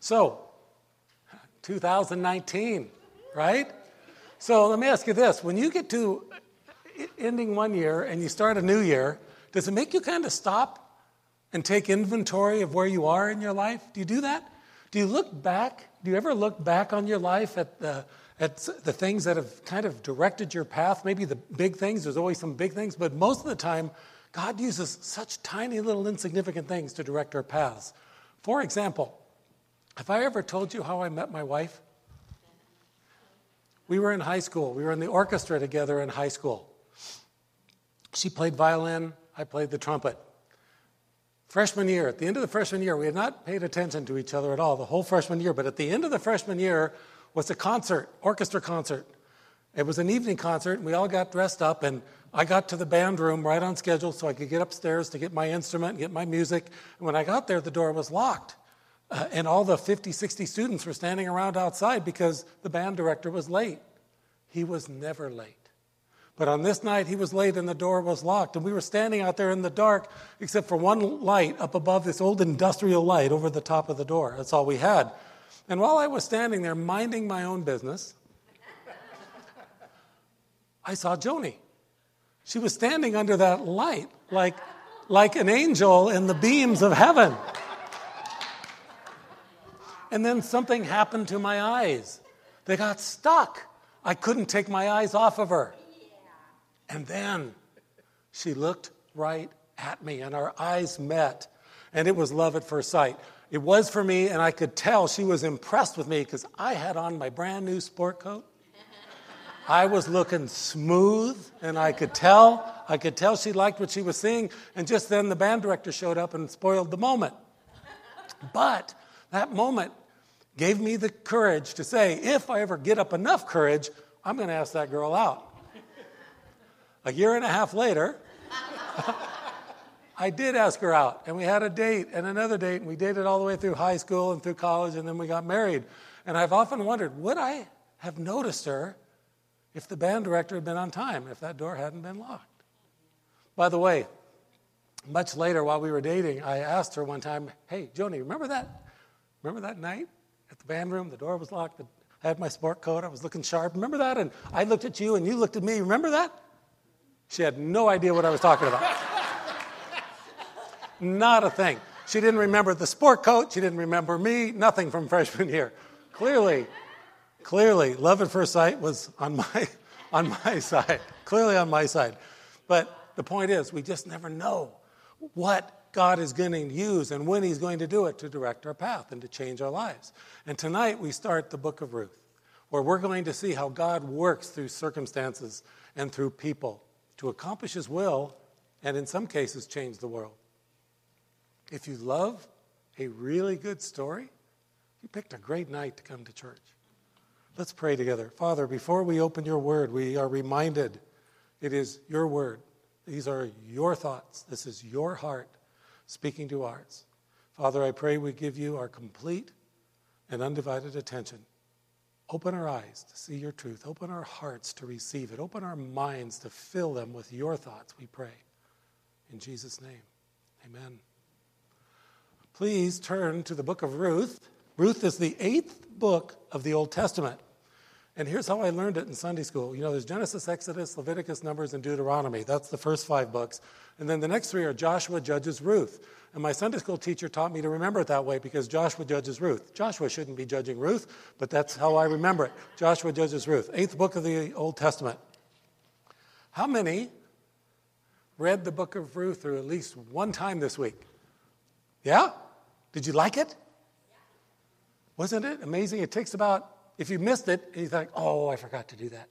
So, 2019, right? So let me ask you this when you get to ending one year and you start a new year, does it make you kind of stop and take inventory of where you are in your life? Do you do that? Do you look back? Do you ever look back on your life at the, at the things that have kind of directed your path? Maybe the big things, there's always some big things, but most of the time, God uses such tiny little insignificant things to direct our paths. For example, have I ever told you how I met my wife? We were in high school. We were in the orchestra together in high school. She played violin, I played the trumpet. Freshman year, at the end of the freshman year, we had not paid attention to each other at all the whole freshman year, but at the end of the freshman year was a concert, orchestra concert. It was an evening concert, and we all got dressed up, and I got to the band room right on schedule so I could get upstairs to get my instrument and get my music. And when I got there, the door was locked. Uh, and all the 50, 60 students were standing around outside because the band director was late. He was never late. But on this night, he was late and the door was locked. And we were standing out there in the dark, except for one light up above this old industrial light over the top of the door. That's all we had. And while I was standing there minding my own business, I saw Joni. She was standing under that light like, like an angel in the beams of heaven. And then something happened to my eyes. They got stuck. I couldn't take my eyes off of her. And then she looked right at me, and our eyes met, and it was love at first sight. It was for me, and I could tell she was impressed with me because I had on my brand new sport coat. I was looking smooth, and I could tell. I could tell she liked what she was seeing, and just then the band director showed up and spoiled the moment. But that moment gave me the courage to say, if I ever get up enough courage, I'm going to ask that girl out. A year and a half later, I did ask her out, and we had a date and another date, and we dated all the way through high school and through college, and then we got married. And I've often wondered, would I have noticed her if the band director had been on time, if that door hadn't been locked? By the way, much later while we were dating, I asked her one time, Hey, Joni, remember that Remember that night at the band room? The door was locked. I had my sport coat. I was looking sharp. Remember that? And I looked at you and you looked at me. Remember that? She had no idea what I was talking about. Not a thing. She didn't remember the sport coat. She didn't remember me. Nothing from freshman year. Clearly, clearly, love at first sight was on my, on my side. Clearly on my side. But the point is, we just never know what God is going to use and when He's going to do it to direct our path and to change our lives. And tonight we start the book of Ruth, where we're going to see how God works through circumstances and through people to accomplish His will and, in some cases, change the world. If you love a really good story, you picked a great night to come to church. Let's pray together. Father, before we open your word, we are reminded it is your word. These are your thoughts. This is your heart speaking to ours. Father, I pray we give you our complete and undivided attention. Open our eyes to see your truth. Open our hearts to receive it. Open our minds to fill them with your thoughts, we pray. In Jesus' name, amen. Please turn to the book of Ruth. Ruth is the eighth book of the Old Testament. And here's how I learned it in Sunday school. You know, there's Genesis, Exodus, Leviticus, Numbers, and Deuteronomy. That's the first five books. And then the next three are Joshua, Judges, Ruth. And my Sunday school teacher taught me to remember it that way because Joshua judges Ruth. Joshua shouldn't be judging Ruth, but that's how I remember it. Joshua judges Ruth. Eighth book of the Old Testament. How many read the book of Ruth through at least one time this week? Yeah? Did you like it? Wasn't it amazing? It takes about if you missed it, you think, oh, I forgot to do that.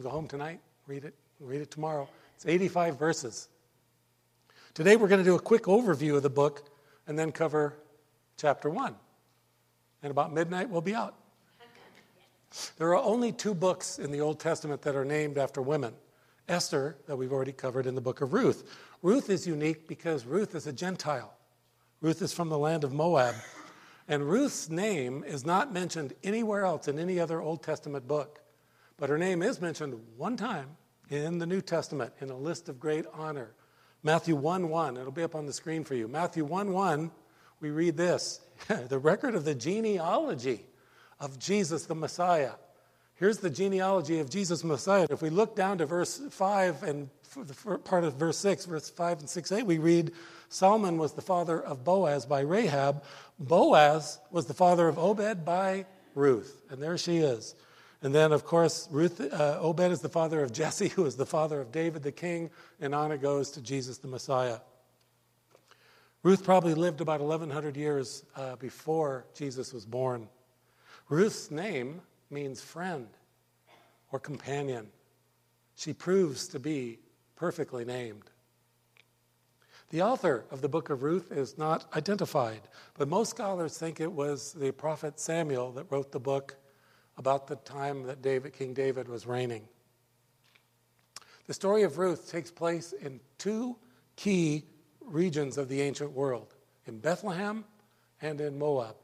Go home tonight, read it, read it tomorrow. It's 85 verses. Today we're going to do a quick overview of the book and then cover chapter 1. And about midnight we'll be out. There are only two books in the Old Testament that are named after women Esther, that we've already covered in the book of Ruth. Ruth is unique because Ruth is a Gentile. Ruth is from the land of Moab. And Ruth's name is not mentioned anywhere else in any other Old Testament book. But her name is mentioned one time in the New Testament in a list of great honor. Matthew 1 1. It'll be up on the screen for you. Matthew 1 1, we read this the record of the genealogy of Jesus the Messiah. Here's the genealogy of Jesus Messiah. If we look down to verse 5 and the part of verse 6, verse 5 and 6 8, we read Salmon was the father of Boaz by Rahab. Boaz was the father of Obed by Ruth. And there she is. And then, of course, Ruth, uh, Obed is the father of Jesse, who is the father of David the king, and on it goes to Jesus the Messiah. Ruth probably lived about 1,100 years uh, before Jesus was born. Ruth's name means friend or companion. She proves to be perfectly named. The author of the book of Ruth is not identified, but most scholars think it was the prophet Samuel that wrote the book about the time that David, King David was reigning. The story of Ruth takes place in two key regions of the ancient world in Bethlehem and in Moab.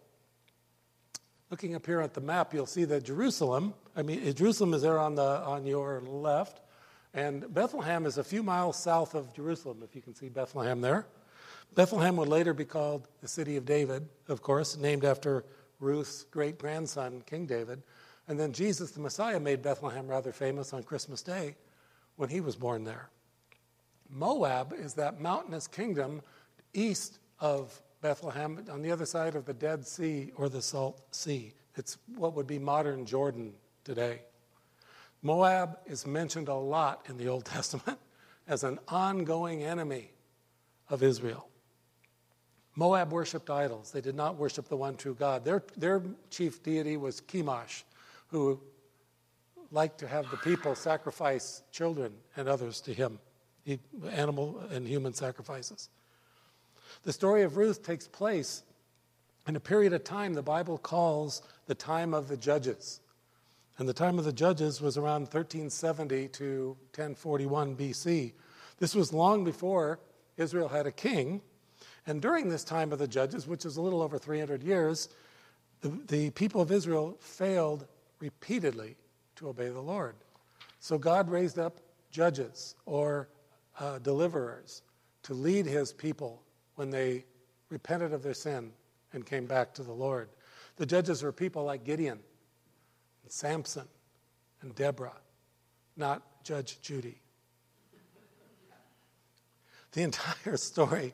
Looking up here at the map, you'll see that Jerusalem, I mean, Jerusalem is there on, the, on your left, and Bethlehem is a few miles south of Jerusalem, if you can see Bethlehem there. Bethlehem would later be called the city of David, of course, named after Ruth's great grandson, King David. And then Jesus, the Messiah, made Bethlehem rather famous on Christmas Day when he was born there. Moab is that mountainous kingdom east of Bethlehem on the other side of the Dead Sea or the Salt Sea. It's what would be modern Jordan today. Moab is mentioned a lot in the Old Testament as an ongoing enemy of Israel. Moab worshipped idols. They did not worship the one true God. Their, their chief deity was Chemosh, who liked to have the people sacrifice children and others to him animal and human sacrifices. The story of Ruth takes place in a period of time the Bible calls the time of the judges. And the time of the judges was around 1370 to 1041 BC. This was long before Israel had a king. And during this time of the judges, which is a little over 300 years, the, the people of Israel failed repeatedly to obey the Lord. So God raised up judges or uh, deliverers to lead his people when they repented of their sin and came back to the Lord. The judges were people like Gideon, and Samson, and Deborah, not Judge Judy. The entire story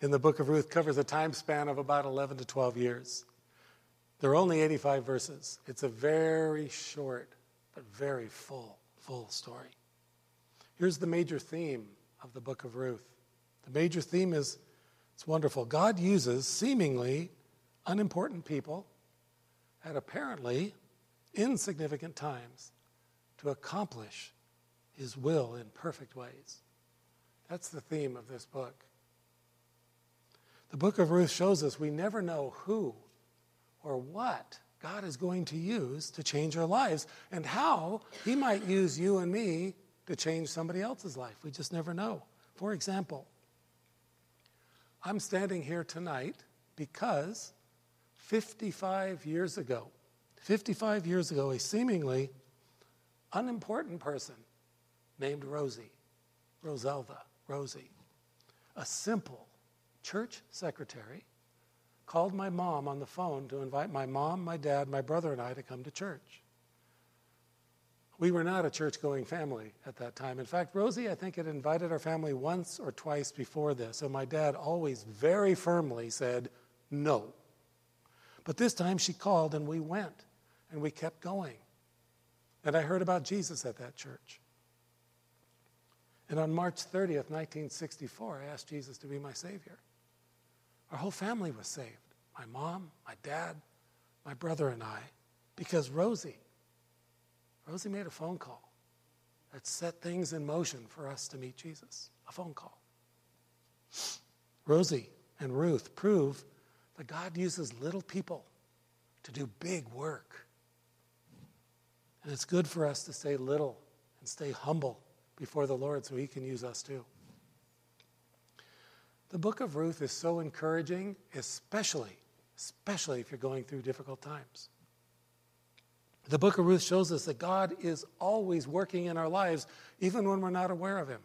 in the book of Ruth covers a time span of about 11 to 12 years. There are only 85 verses. It's a very short, but very full, full story. Here's the major theme of the book of Ruth. The major theme is it's wonderful. God uses seemingly unimportant people at apparently insignificant times to accomplish his will in perfect ways. That's the theme of this book. The book of Ruth shows us we never know who or what God is going to use to change our lives and how he might use you and me to change somebody else's life. We just never know. For example, I'm standing here tonight because 55 years ago, 55 years ago, a seemingly unimportant person named Rosie, Roselva, Rosie, a simple church secretary, called my mom on the phone to invite my mom, my dad, my brother, and I to come to church. We were not a church going family at that time. In fact, Rosie, I think, had invited our family once or twice before this, and my dad always very firmly said no. But this time she called and we went, and we kept going. And I heard about Jesus at that church. And on March 30th, 1964, I asked Jesus to be my Savior. Our whole family was saved my mom, my dad, my brother, and I, because Rosie Rosie made a phone call that set things in motion for us to meet Jesus. A phone call. Rosie and Ruth prove that God uses little people to do big work. And it's good for us to stay little and stay humble before the Lord so he can use us too. The book of Ruth is so encouraging, especially, especially if you're going through difficult times. The book of Ruth shows us that God is always working in our lives, even when we're not aware of Him.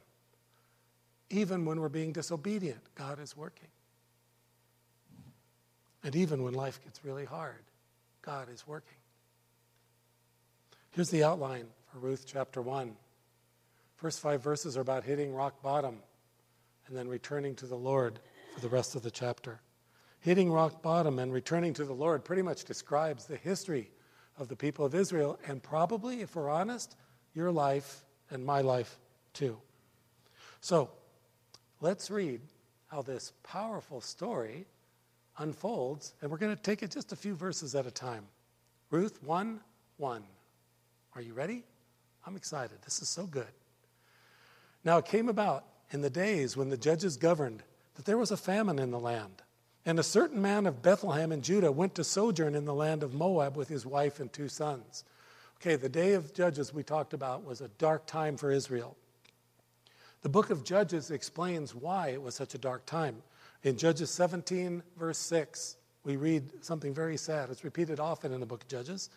Even when we're being disobedient, God is working. And even when life gets really hard, God is working. Here's the outline for Ruth chapter 1. First five verses are about hitting rock bottom and then returning to the Lord for the rest of the chapter. Hitting rock bottom and returning to the Lord pretty much describes the history of the people of Israel, and probably, if we're honest, your life and my life too. So, let's read how this powerful story unfolds, and we're going to take it just a few verses at a time. Ruth 1 1. Are you ready? I'm excited. This is so good. Now it came about in the days when the judges governed that there was a famine in the land. And a certain man of Bethlehem in Judah went to sojourn in the land of Moab with his wife and two sons. Okay, the day of Judges we talked about was a dark time for Israel. The book of Judges explains why it was such a dark time. In Judges 17, verse 6, we read something very sad. It's repeated often in the book of Judges.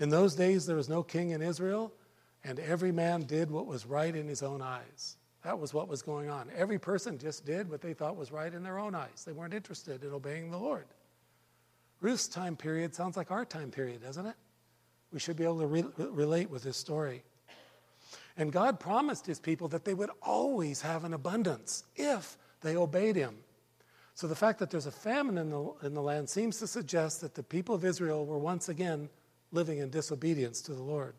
In those days, there was no king in Israel, and every man did what was right in his own eyes. That was what was going on. Every person just did what they thought was right in their own eyes. They weren't interested in obeying the Lord. Ruth's time period sounds like our time period, doesn't it? We should be able to re- relate with this story. And God promised his people that they would always have an abundance if they obeyed him. So the fact that there's a famine in the, in the land seems to suggest that the people of Israel were once again living in disobedience to the Lord.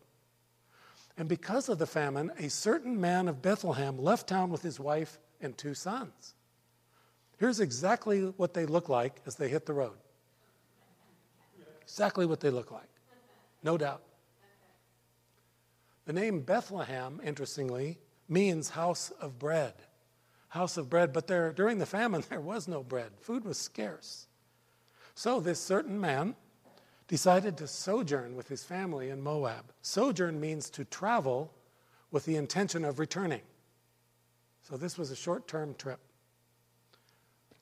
And because of the famine, a certain man of Bethlehem left town with his wife and two sons. Here's exactly what they look like as they hit the road. Exactly what they look like, no doubt. The name Bethlehem, interestingly, means house of bread. House of bread, but there, during the famine, there was no bread. Food was scarce. So this certain man decided to sojourn with his family in Moab. Sojourn means to travel with the intention of returning. So this was a short term trip.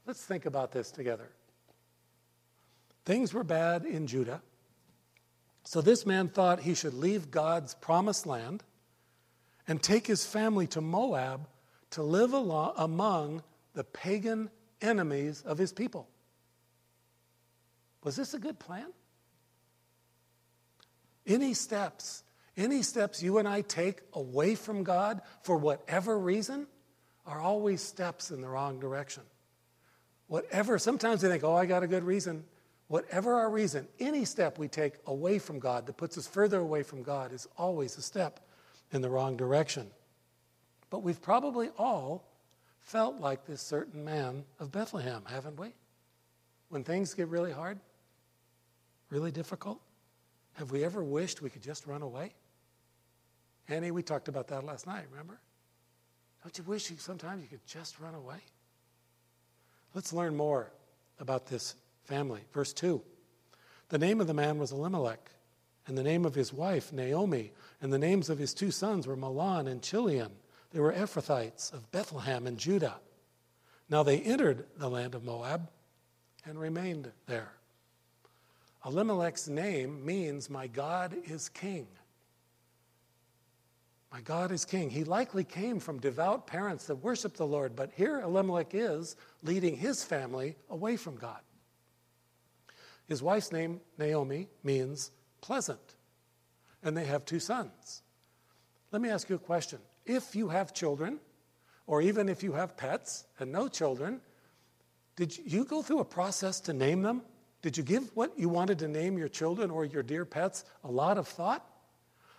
Let's think about this together. Things were bad in Judah. So this man thought he should leave God's promised land and take his family to Moab to live among the pagan enemies of his people. Was this a good plan? Any steps, any steps you and I take away from God for whatever reason are always steps in the wrong direction. Whatever, sometimes we think, oh, I got a good reason. Whatever our reason, any step we take away from God that puts us further away from God is always a step in the wrong direction. But we've probably all felt like this certain man of Bethlehem, haven't we? When things get really hard, really difficult, have we ever wished we could just run away? Annie, we talked about that last night, remember? Don't you wish you, sometimes you could just run away? Let's learn more about this family. Verse 2 The name of the man was Elimelech, and the name of his wife, Naomi, and the names of his two sons were Mahlon and Chilion. They were Ephrathites of Bethlehem and Judah. Now they entered the land of Moab and remained there. Elimelech's name means, My God is king. My God is king. He likely came from devout parents that worship the Lord, but here Elimelech is leading his family away from God. His wife's name, Naomi, means pleasant, and they have two sons. Let me ask you a question. If you have children, or even if you have pets and no children, did you go through a process to name them? Did you give what you wanted to name your children or your dear pets a lot of thought?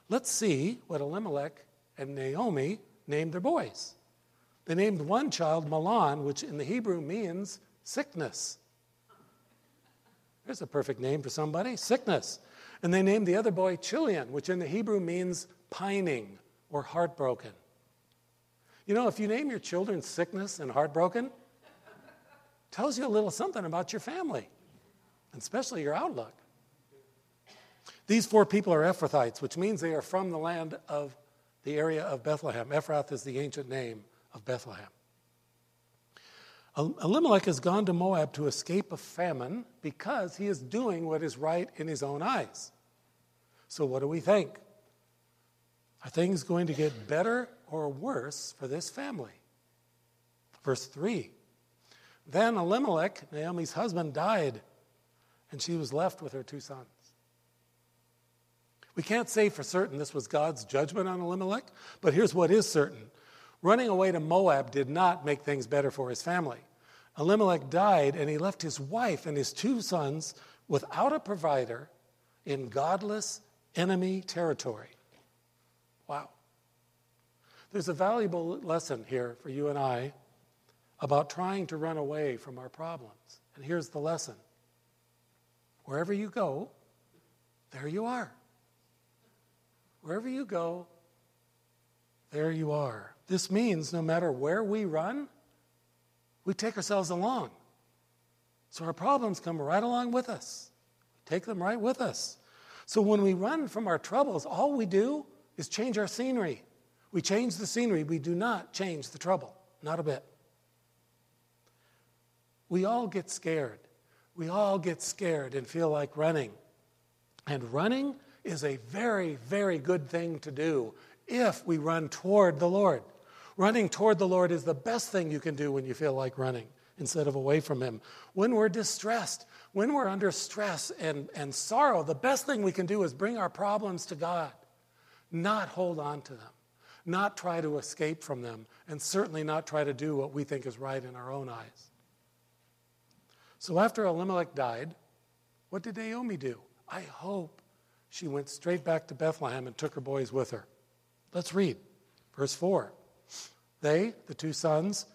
Let's see what Elimelech and Naomi named their boys. They named one child Mahlon, which in the Hebrew means sickness. There's a perfect name for somebody sickness. And they named the other boy Chilion, which in the Hebrew means pining or heartbroken. You know, if you name your children sickness and heartbroken, tells you a little something about your family especially your outlook. These four people are Ephrathites, which means they are from the land of the area of Bethlehem. Ephrath is the ancient name of Bethlehem. Elimelech has gone to Moab to escape a famine because he is doing what is right in his own eyes. So, what do we think? Are things going to get better or worse for this family? Verse 3 Then Elimelech, Naomi's husband, died and she was left with her two sons. We can't say for certain this was God's judgment on Elimelech, but here's what is certain running away to Moab did not make things better for his family. Elimelech died, and he left his wife and his two sons without a provider in godless enemy territory. Wow. There's a valuable lesson here for you and I about trying to run away from our problems. And here's the lesson wherever you go, there you are. Wherever you go, there you are. This means no matter where we run, we take ourselves along. So our problems come right along with us. We take them right with us. So when we run from our troubles, all we do is change our scenery. We change the scenery, we do not change the trouble, not a bit. We all get scared. We all get scared and feel like running. And running is a very, very good thing to do if we run toward the Lord. Running toward the Lord is the best thing you can do when you feel like running instead of away from Him. When we're distressed, when we're under stress and, and sorrow, the best thing we can do is bring our problems to God, not hold on to them, not try to escape from them, and certainly not try to do what we think is right in our own eyes. So after Elimelech died, what did Naomi do? I hope she went straight back to Bethlehem and took her boys with her. Let's read verse 4. They, the two sons,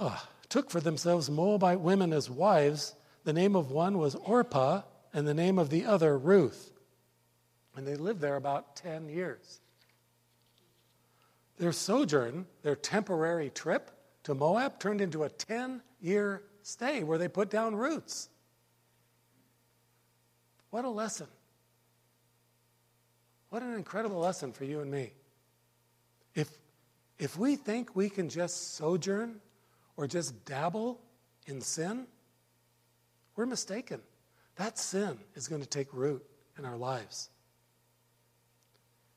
oh, took for themselves Moabite women as wives. The name of one was Orpah, and the name of the other Ruth. And they lived there about 10 years. Their sojourn, their temporary trip to Moab, turned into a 10 year stay where they put down roots. What a lesson. What an incredible lesson for you and me. If, if we think we can just sojourn or just dabble in sin, we're mistaken. That sin is going to take root in our lives.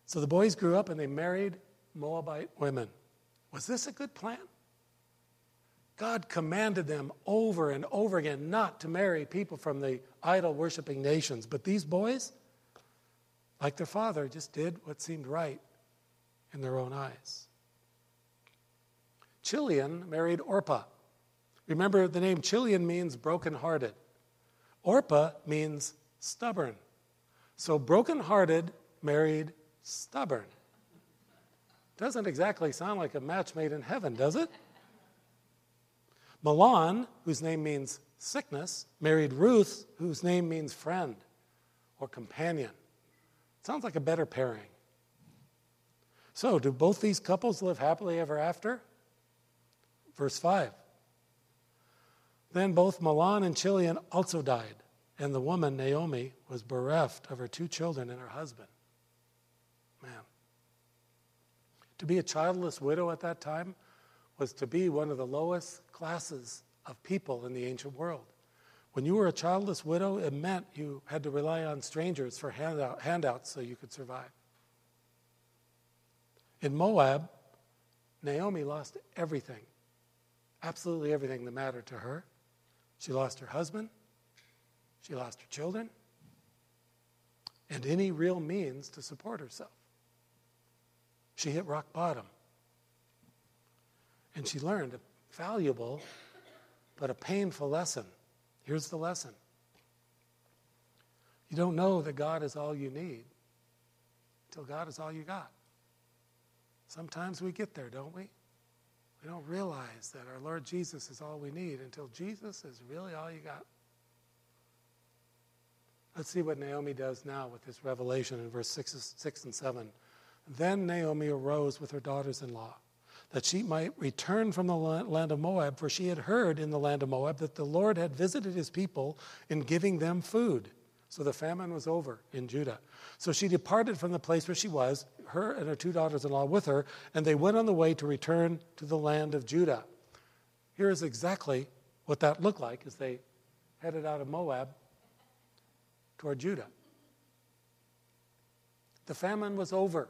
So the boys grew up and they married Moabite women. Was this a good plan? God commanded them over and over again not to marry people from the idol worshiping nations. But these boys, like their father, just did what seemed right in their own eyes. Chilion married Orpah. Remember, the name Chilion means brokenhearted. Orpah means stubborn. So brokenhearted married stubborn. Doesn't exactly sound like a match made in heaven, does it? Mahlon, whose name means sickness, married Ruth, whose name means friend or companion. Sounds like a better pairing. So, do both these couples live happily ever after? Verse 5. Then both Mahlon and Chilion also died, and the woman, Naomi, was bereft of her two children and her husband. Man. To be a childless widow at that time was to be one of the lowest classes of people in the ancient world. When you were a childless widow, it meant you had to rely on strangers for handout, handouts so you could survive. In Moab, Naomi lost everything absolutely everything that mattered to her. She lost her husband, she lost her children, and any real means to support herself. She hit rock bottom. And she learned a valuable but a painful lesson. Here's the lesson you don't know that God is all you need until God is all you got. Sometimes we get there, don't we? We don't realize that our Lord Jesus is all we need until Jesus is really all you got. Let's see what Naomi does now with this revelation in verse 6, 6 and 7. Then Naomi arose with her daughters in law, that she might return from the land of Moab, for she had heard in the land of Moab that the Lord had visited his people in giving them food. So the famine was over in Judah. So she departed from the place where she was, her and her two daughters in law with her, and they went on the way to return to the land of Judah. Here is exactly what that looked like as they headed out of Moab toward Judah. The famine was over.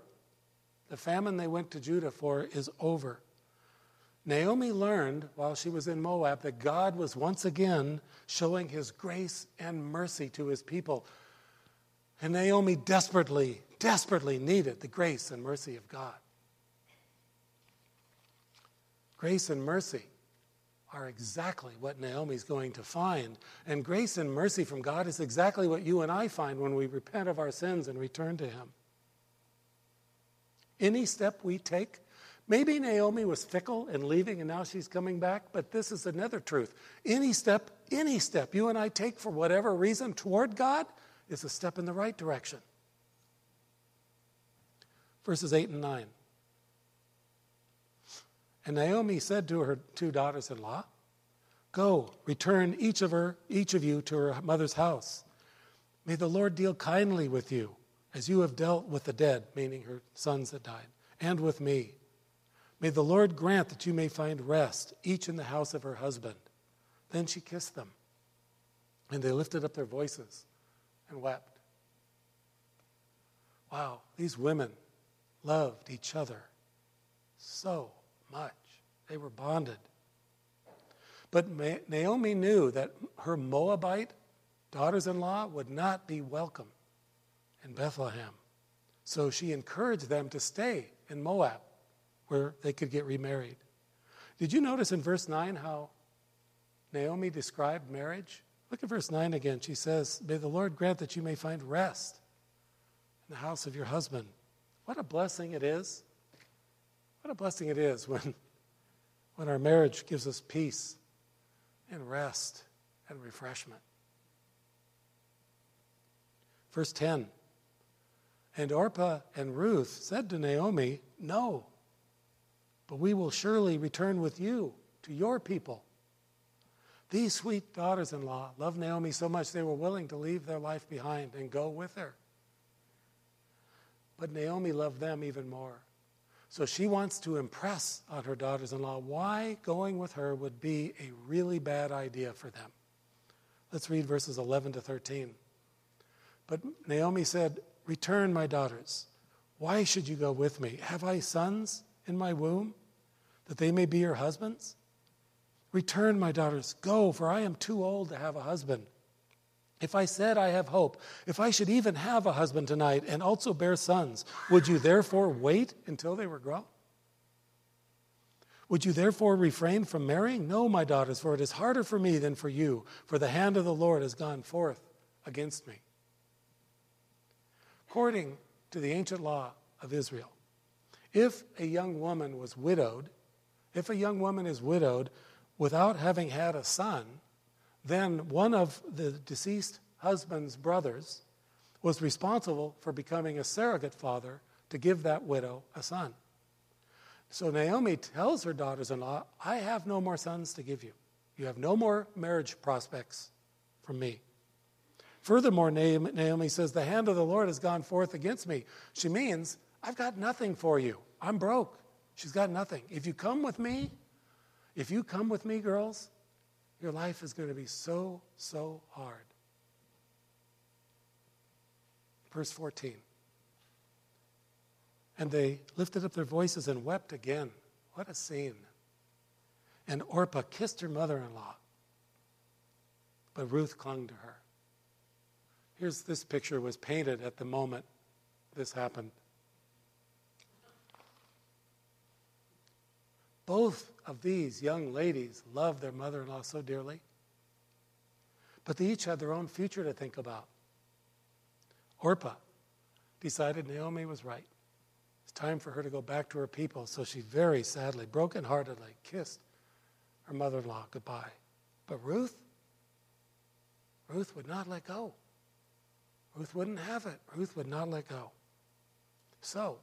The famine they went to Judah for is over. Naomi learned while she was in Moab that God was once again showing his grace and mercy to his people. And Naomi desperately, desperately needed the grace and mercy of God. Grace and mercy are exactly what Naomi's going to find. And grace and mercy from God is exactly what you and I find when we repent of our sins and return to Him. Any step we take, maybe Naomi was fickle and leaving and now she's coming back, but this is another truth. Any step, any step you and I take for whatever reason toward God is a step in the right direction. Verses 8 and 9. And Naomi said to her two daughters in law, Go, return each of her, each of you to her mother's house. May the Lord deal kindly with you, as you have dealt with the dead, meaning her sons that died, and with me. May the Lord grant that you may find rest, each in the house of her husband. Then she kissed them, and they lifted up their voices and wept. Wow, these women loved each other so much. They were bonded. But Naomi knew that her Moabite daughters in law would not be welcome in Bethlehem. So she encouraged them to stay in Moab where they could get remarried. Did you notice in verse 9 how Naomi described marriage? Look at verse 9 again. She says, May the Lord grant that you may find rest in the house of your husband. What a blessing it is what a blessing it is when, when our marriage gives us peace and rest and refreshment. Verse 10 And Orpah and Ruth said to Naomi, No, but we will surely return with you to your people. These sweet daughters in law loved Naomi so much they were willing to leave their life behind and go with her. But Naomi loved them even more. So she wants to impress on her daughters in law why going with her would be a really bad idea for them. Let's read verses 11 to 13. But Naomi said, Return, my daughters. Why should you go with me? Have I sons in my womb, that they may be your husbands? Return, my daughters. Go, for I am too old to have a husband. If I said I have hope, if I should even have a husband tonight and also bear sons, would you therefore wait until they were grown? Would you therefore refrain from marrying? No, my daughters, for it is harder for me than for you, for the hand of the Lord has gone forth against me. According to the ancient law of Israel, if a young woman was widowed, if a young woman is widowed without having had a son, then one of the deceased husband's brothers was responsible for becoming a surrogate father to give that widow a son. So Naomi tells her daughters in law, I have no more sons to give you. You have no more marriage prospects from me. Furthermore, Naomi says, The hand of the Lord has gone forth against me. She means, I've got nothing for you. I'm broke. She's got nothing. If you come with me, if you come with me, girls, your life is going to be so, so hard. Verse 14. And they lifted up their voices and wept again. What a scene. And Orpah kissed her mother in law. But Ruth clung to her. Here's this picture was painted at the moment this happened. Both of these young ladies loved their mother in law so dearly, but they each had their own future to think about. Orpah decided Naomi was right. It's time for her to go back to her people, so she very sadly, brokenheartedly kissed her mother in law goodbye. But Ruth, Ruth would not let go. Ruth wouldn't have it. Ruth would not let go. So,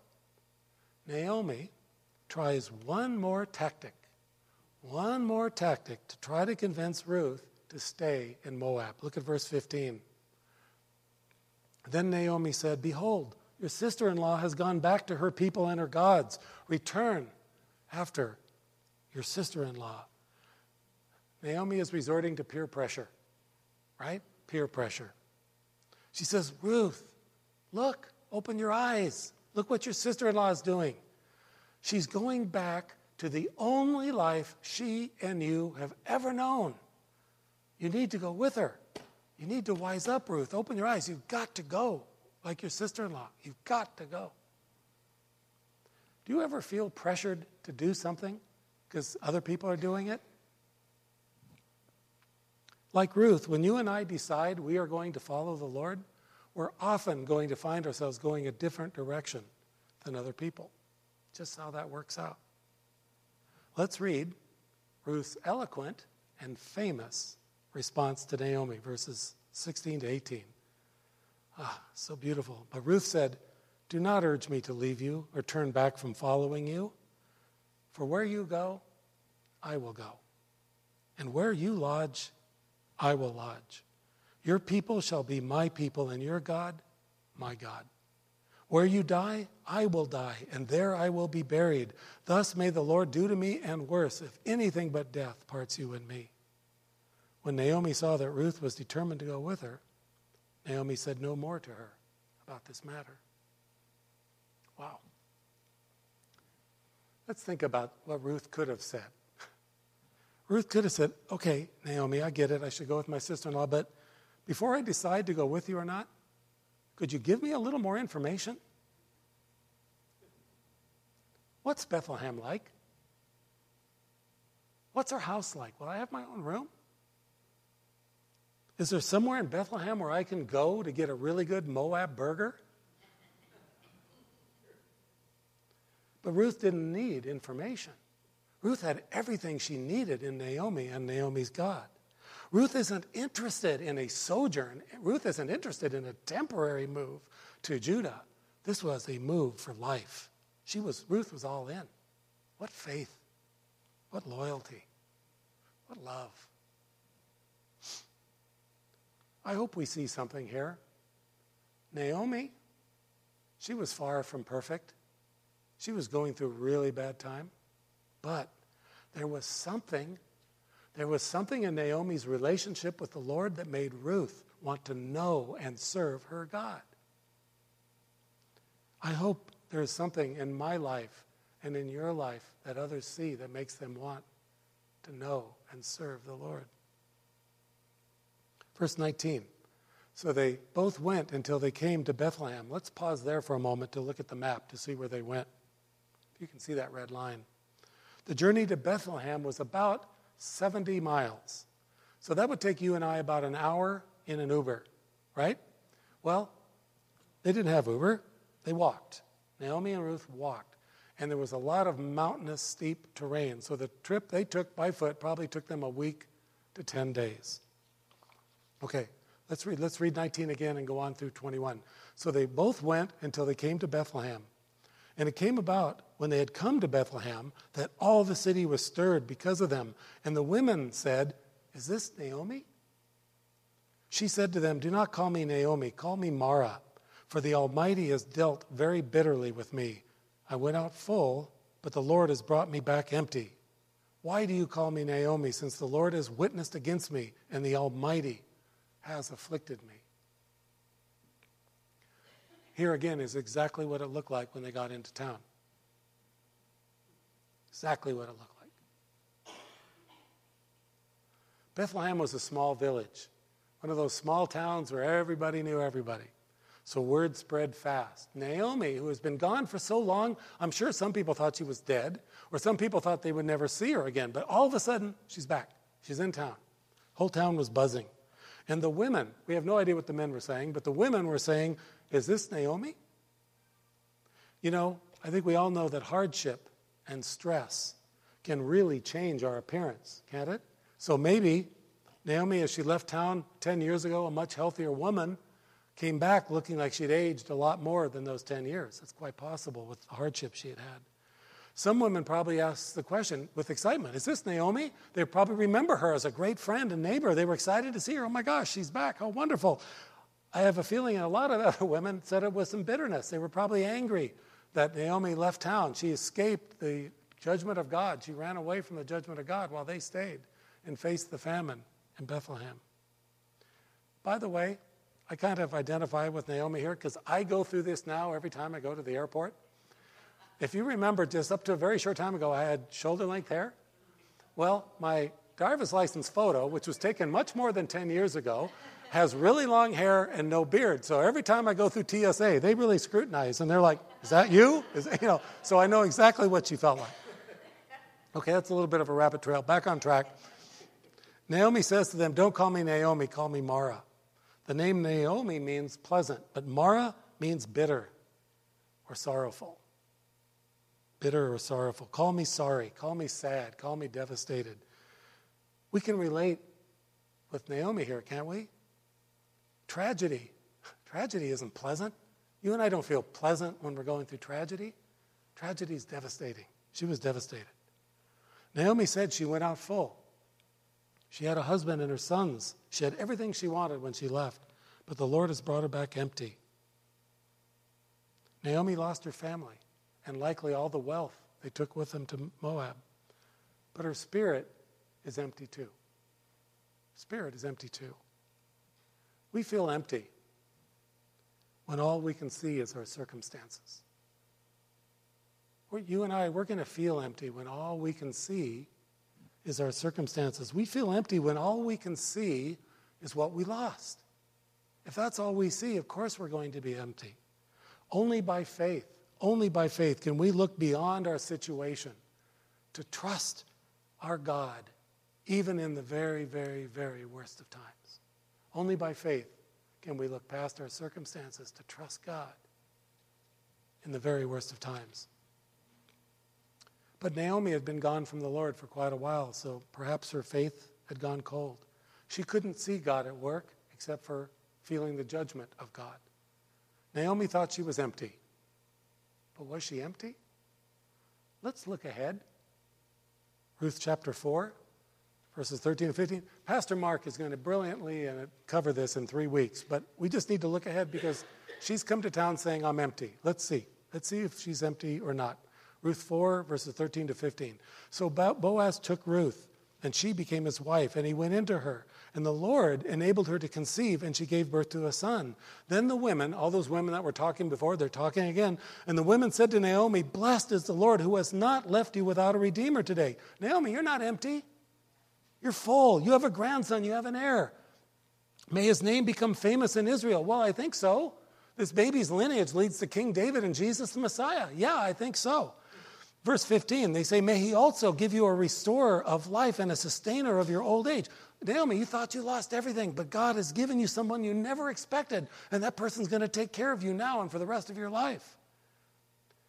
Naomi tries one more tactic, one more tactic to try to convince Ruth to stay in Moab. Look at verse 15. Then Naomi said, Behold, your sister in law has gone back to her people and her gods. Return after your sister in law. Naomi is resorting to peer pressure, right? Peer pressure. She says, Ruth, look, open your eyes. Look what your sister in law is doing. She's going back to the only life she and you have ever known. You need to go with her. You need to wise up, Ruth. Open your eyes. You've got to go, like your sister in law. You've got to go. Do you ever feel pressured to do something because other people are doing it? Like Ruth, when you and I decide we are going to follow the Lord, we're often going to find ourselves going a different direction than other people. Just how that works out. Let's read Ruth's eloquent and famous response to Naomi, verses 16 to 18. Ah, so beautiful. But Ruth said, Do not urge me to leave you or turn back from following you. For where you go, I will go. And where you lodge, I will lodge. Your people shall be my people, and your God, my God. Where you die, I will die, and there I will be buried. Thus may the Lord do to me and worse, if anything but death parts you and me. When Naomi saw that Ruth was determined to go with her, Naomi said no more to her about this matter. Wow. Let's think about what Ruth could have said. Ruth could have said, Okay, Naomi, I get it. I should go with my sister in law, but before I decide to go with you or not, could you give me a little more information? What's Bethlehem like? What's our house like? Will I have my own room? Is there somewhere in Bethlehem where I can go to get a really good Moab burger? But Ruth didn't need information. Ruth had everything she needed in Naomi and Naomi's God. Ruth isn't interested in a sojourn. Ruth isn't interested in a temporary move to Judah. This was a move for life. She was Ruth was all in. What faith. What loyalty. What love. I hope we see something here. Naomi, she was far from perfect. She was going through a really bad time. But there was something, there was something in Naomi's relationship with the Lord that made Ruth want to know and serve her God. I hope there is something in my life and in your life that others see that makes them want to know and serve the Lord. Verse 19. So they both went until they came to Bethlehem. Let's pause there for a moment to look at the map to see where they went. If You can see that red line. The journey to Bethlehem was about 70 miles. So that would take you and I about an hour in an Uber, right? Well, they didn't have Uber, they walked. Naomi and Ruth walked. And there was a lot of mountainous, steep terrain. So the trip they took by foot probably took them a week to 10 days. Okay, let's read, let's read 19 again and go on through 21. So they both went until they came to Bethlehem. And it came about when they had come to Bethlehem that all the city was stirred because of them. And the women said, Is this Naomi? She said to them, Do not call me Naomi, call me Mara, for the Almighty has dealt very bitterly with me. I went out full, but the Lord has brought me back empty. Why do you call me Naomi, since the Lord has witnessed against me, and the Almighty has afflicted me? Here again is exactly what it looked like when they got into town. Exactly what it looked like. Bethlehem was a small village, one of those small towns where everybody knew everybody. So word spread fast. Naomi, who has been gone for so long, I'm sure some people thought she was dead, or some people thought they would never see her again. But all of a sudden, she's back. She's in town. Whole town was buzzing. And the women, we have no idea what the men were saying, but the women were saying, Is this Naomi? You know, I think we all know that hardship and stress can really change our appearance, can't it? So maybe Naomi, as she left town 10 years ago, a much healthier woman, came back looking like she'd aged a lot more than those 10 years. That's quite possible with the hardship she had had. Some women probably asked the question with excitement Is this Naomi? They probably remember her as a great friend and neighbor. They were excited to see her. Oh my gosh, she's back. How wonderful. I have a feeling a lot of other women said it with some bitterness. They were probably angry that Naomi left town. She escaped the judgment of God. She ran away from the judgment of God while they stayed and faced the famine in Bethlehem. By the way, I kind of identify with Naomi here because I go through this now every time I go to the airport. If you remember, just up to a very short time ago, I had shoulder length hair. Well, my driver's license photo, which was taken much more than 10 years ago, has really long hair and no beard. So every time I go through TSA, they really scrutinize and they're like, "Is that you?" Is, you know, so I know exactly what she felt like. Okay, that's a little bit of a rabbit trail. Back on track. Naomi says to them, "Don't call me Naomi, call me Mara." The name Naomi means pleasant, but Mara means bitter or sorrowful. Bitter or sorrowful. Call me sorry. Call me sad. Call me devastated. We can relate with Naomi here, can't we? Tragedy. Tragedy isn't pleasant. You and I don't feel pleasant when we're going through tragedy. Tragedy is devastating. She was devastated. Naomi said she went out full. She had a husband and her sons. She had everything she wanted when she left, but the Lord has brought her back empty. Naomi lost her family and likely all the wealth they took with them to Moab. But her spirit is empty too. Spirit is empty too. We feel empty when all we can see is our circumstances. You and I, we're going to feel empty when all we can see is our circumstances. We feel empty when all we can see is what we lost. If that's all we see, of course we're going to be empty. Only by faith, only by faith can we look beyond our situation to trust our God, even in the very, very, very worst of times. Only by faith can we look past our circumstances to trust God in the very worst of times. But Naomi had been gone from the Lord for quite a while, so perhaps her faith had gone cold. She couldn't see God at work except for feeling the judgment of God. Naomi thought she was empty. But was she empty? Let's look ahead. Ruth chapter 4 verses 13 and 15. Pastor Mark is going to brilliantly uh, cover this in three weeks, but we just need to look ahead because she's come to town saying, I'm empty. Let's see. Let's see if she's empty or not. Ruth 4, verses 13 to 15. So Boaz took Ruth, and she became his wife, and he went into her. And the Lord enabled her to conceive, and she gave birth to a son. Then the women, all those women that were talking before, they're talking again. And the women said to Naomi, Blessed is the Lord who has not left you without a redeemer today. Naomi, you're not empty. You're full. You have a grandson. You have an heir. May his name become famous in Israel. Well, I think so. This baby's lineage leads to King David and Jesus the Messiah. Yeah, I think so. Verse 15, they say, May he also give you a restorer of life and a sustainer of your old age. Naomi, you thought you lost everything, but God has given you someone you never expected, and that person's going to take care of you now and for the rest of your life.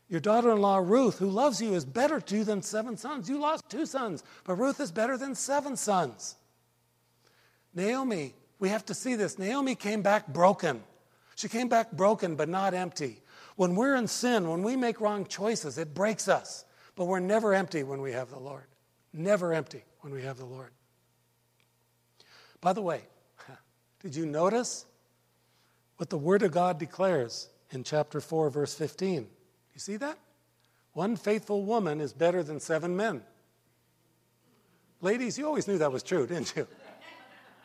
Your daughter in law, Ruth, who loves you, is better to you than seven sons. You lost two sons, but Ruth is better than seven sons. Naomi, we have to see this. Naomi came back broken. She came back broken, but not empty. When we're in sin, when we make wrong choices, it breaks us. But we're never empty when we have the Lord. Never empty when we have the Lord. By the way, did you notice what the Word of God declares in chapter 4, verse 15? You see that? One faithful woman is better than seven men. Ladies, you always knew that was true, didn't you?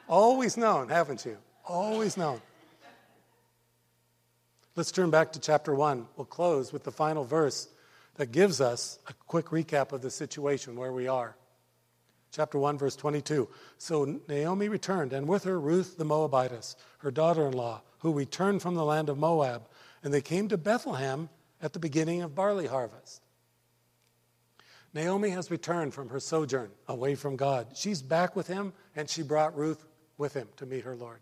always known, haven't you? Always known. Let's turn back to chapter 1. We'll close with the final verse that gives us a quick recap of the situation where we are. Chapter 1, verse 22. So Naomi returned, and with her Ruth the Moabitess, her daughter in law, who returned from the land of Moab. And they came to Bethlehem at the beginning of barley harvest. Naomi has returned from her sojourn away from God. She's back with him, and she brought Ruth with him to meet her Lord.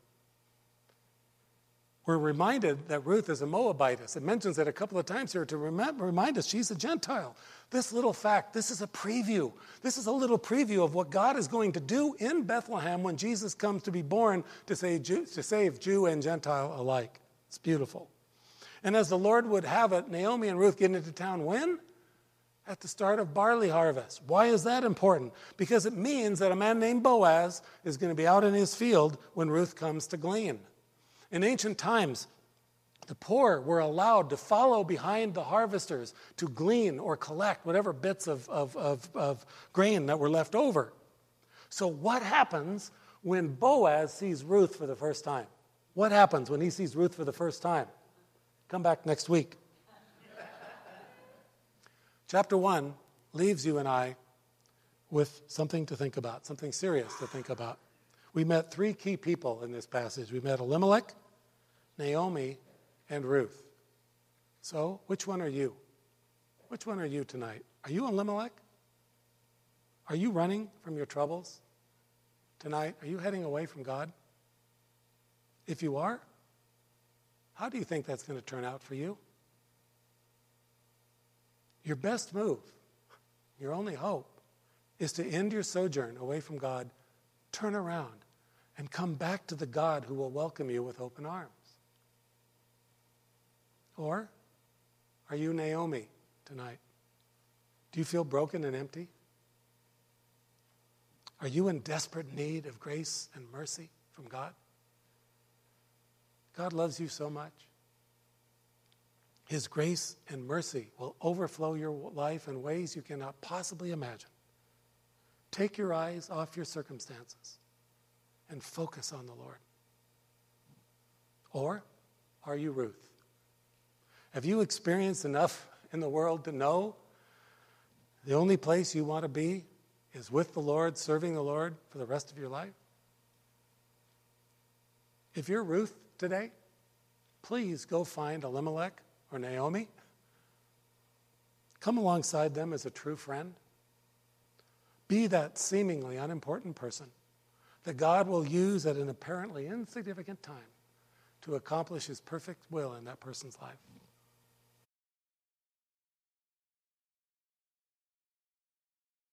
We're reminded that Ruth is a Moabitess. It mentions it a couple of times here to remind us she's a Gentile. This little fact, this is a preview. This is a little preview of what God is going to do in Bethlehem when Jesus comes to be born to save Jew, to save Jew and Gentile alike. It's beautiful. And as the Lord would have it, Naomi and Ruth get into town when? At the start of barley harvest. Why is that important? Because it means that a man named Boaz is going to be out in his field when Ruth comes to glean. In ancient times, the poor were allowed to follow behind the harvesters to glean or collect whatever bits of, of, of, of grain that were left over. So, what happens when Boaz sees Ruth for the first time? What happens when he sees Ruth for the first time? Come back next week. Chapter 1 leaves you and I with something to think about, something serious to think about. We met three key people in this passage. We met Elimelech, Naomi, and Ruth. So, which one are you? Which one are you tonight? Are you Elimelech? Are you running from your troubles tonight? Are you heading away from God? If you are, how do you think that's going to turn out for you? Your best move, your only hope, is to end your sojourn away from God, turn around, and come back to the God who will welcome you with open arms. Or are you Naomi tonight? Do you feel broken and empty? Are you in desperate need of grace and mercy from God? God loves you so much. His grace and mercy will overflow your life in ways you cannot possibly imagine. Take your eyes off your circumstances and focus on the Lord. Or are you Ruth? Have you experienced enough in the world to know the only place you want to be is with the Lord, serving the Lord for the rest of your life? If you're Ruth today, please go find Elimelech or Naomi. Come alongside them as a true friend. Be that seemingly unimportant person that God will use at an apparently insignificant time to accomplish his perfect will in that person's life.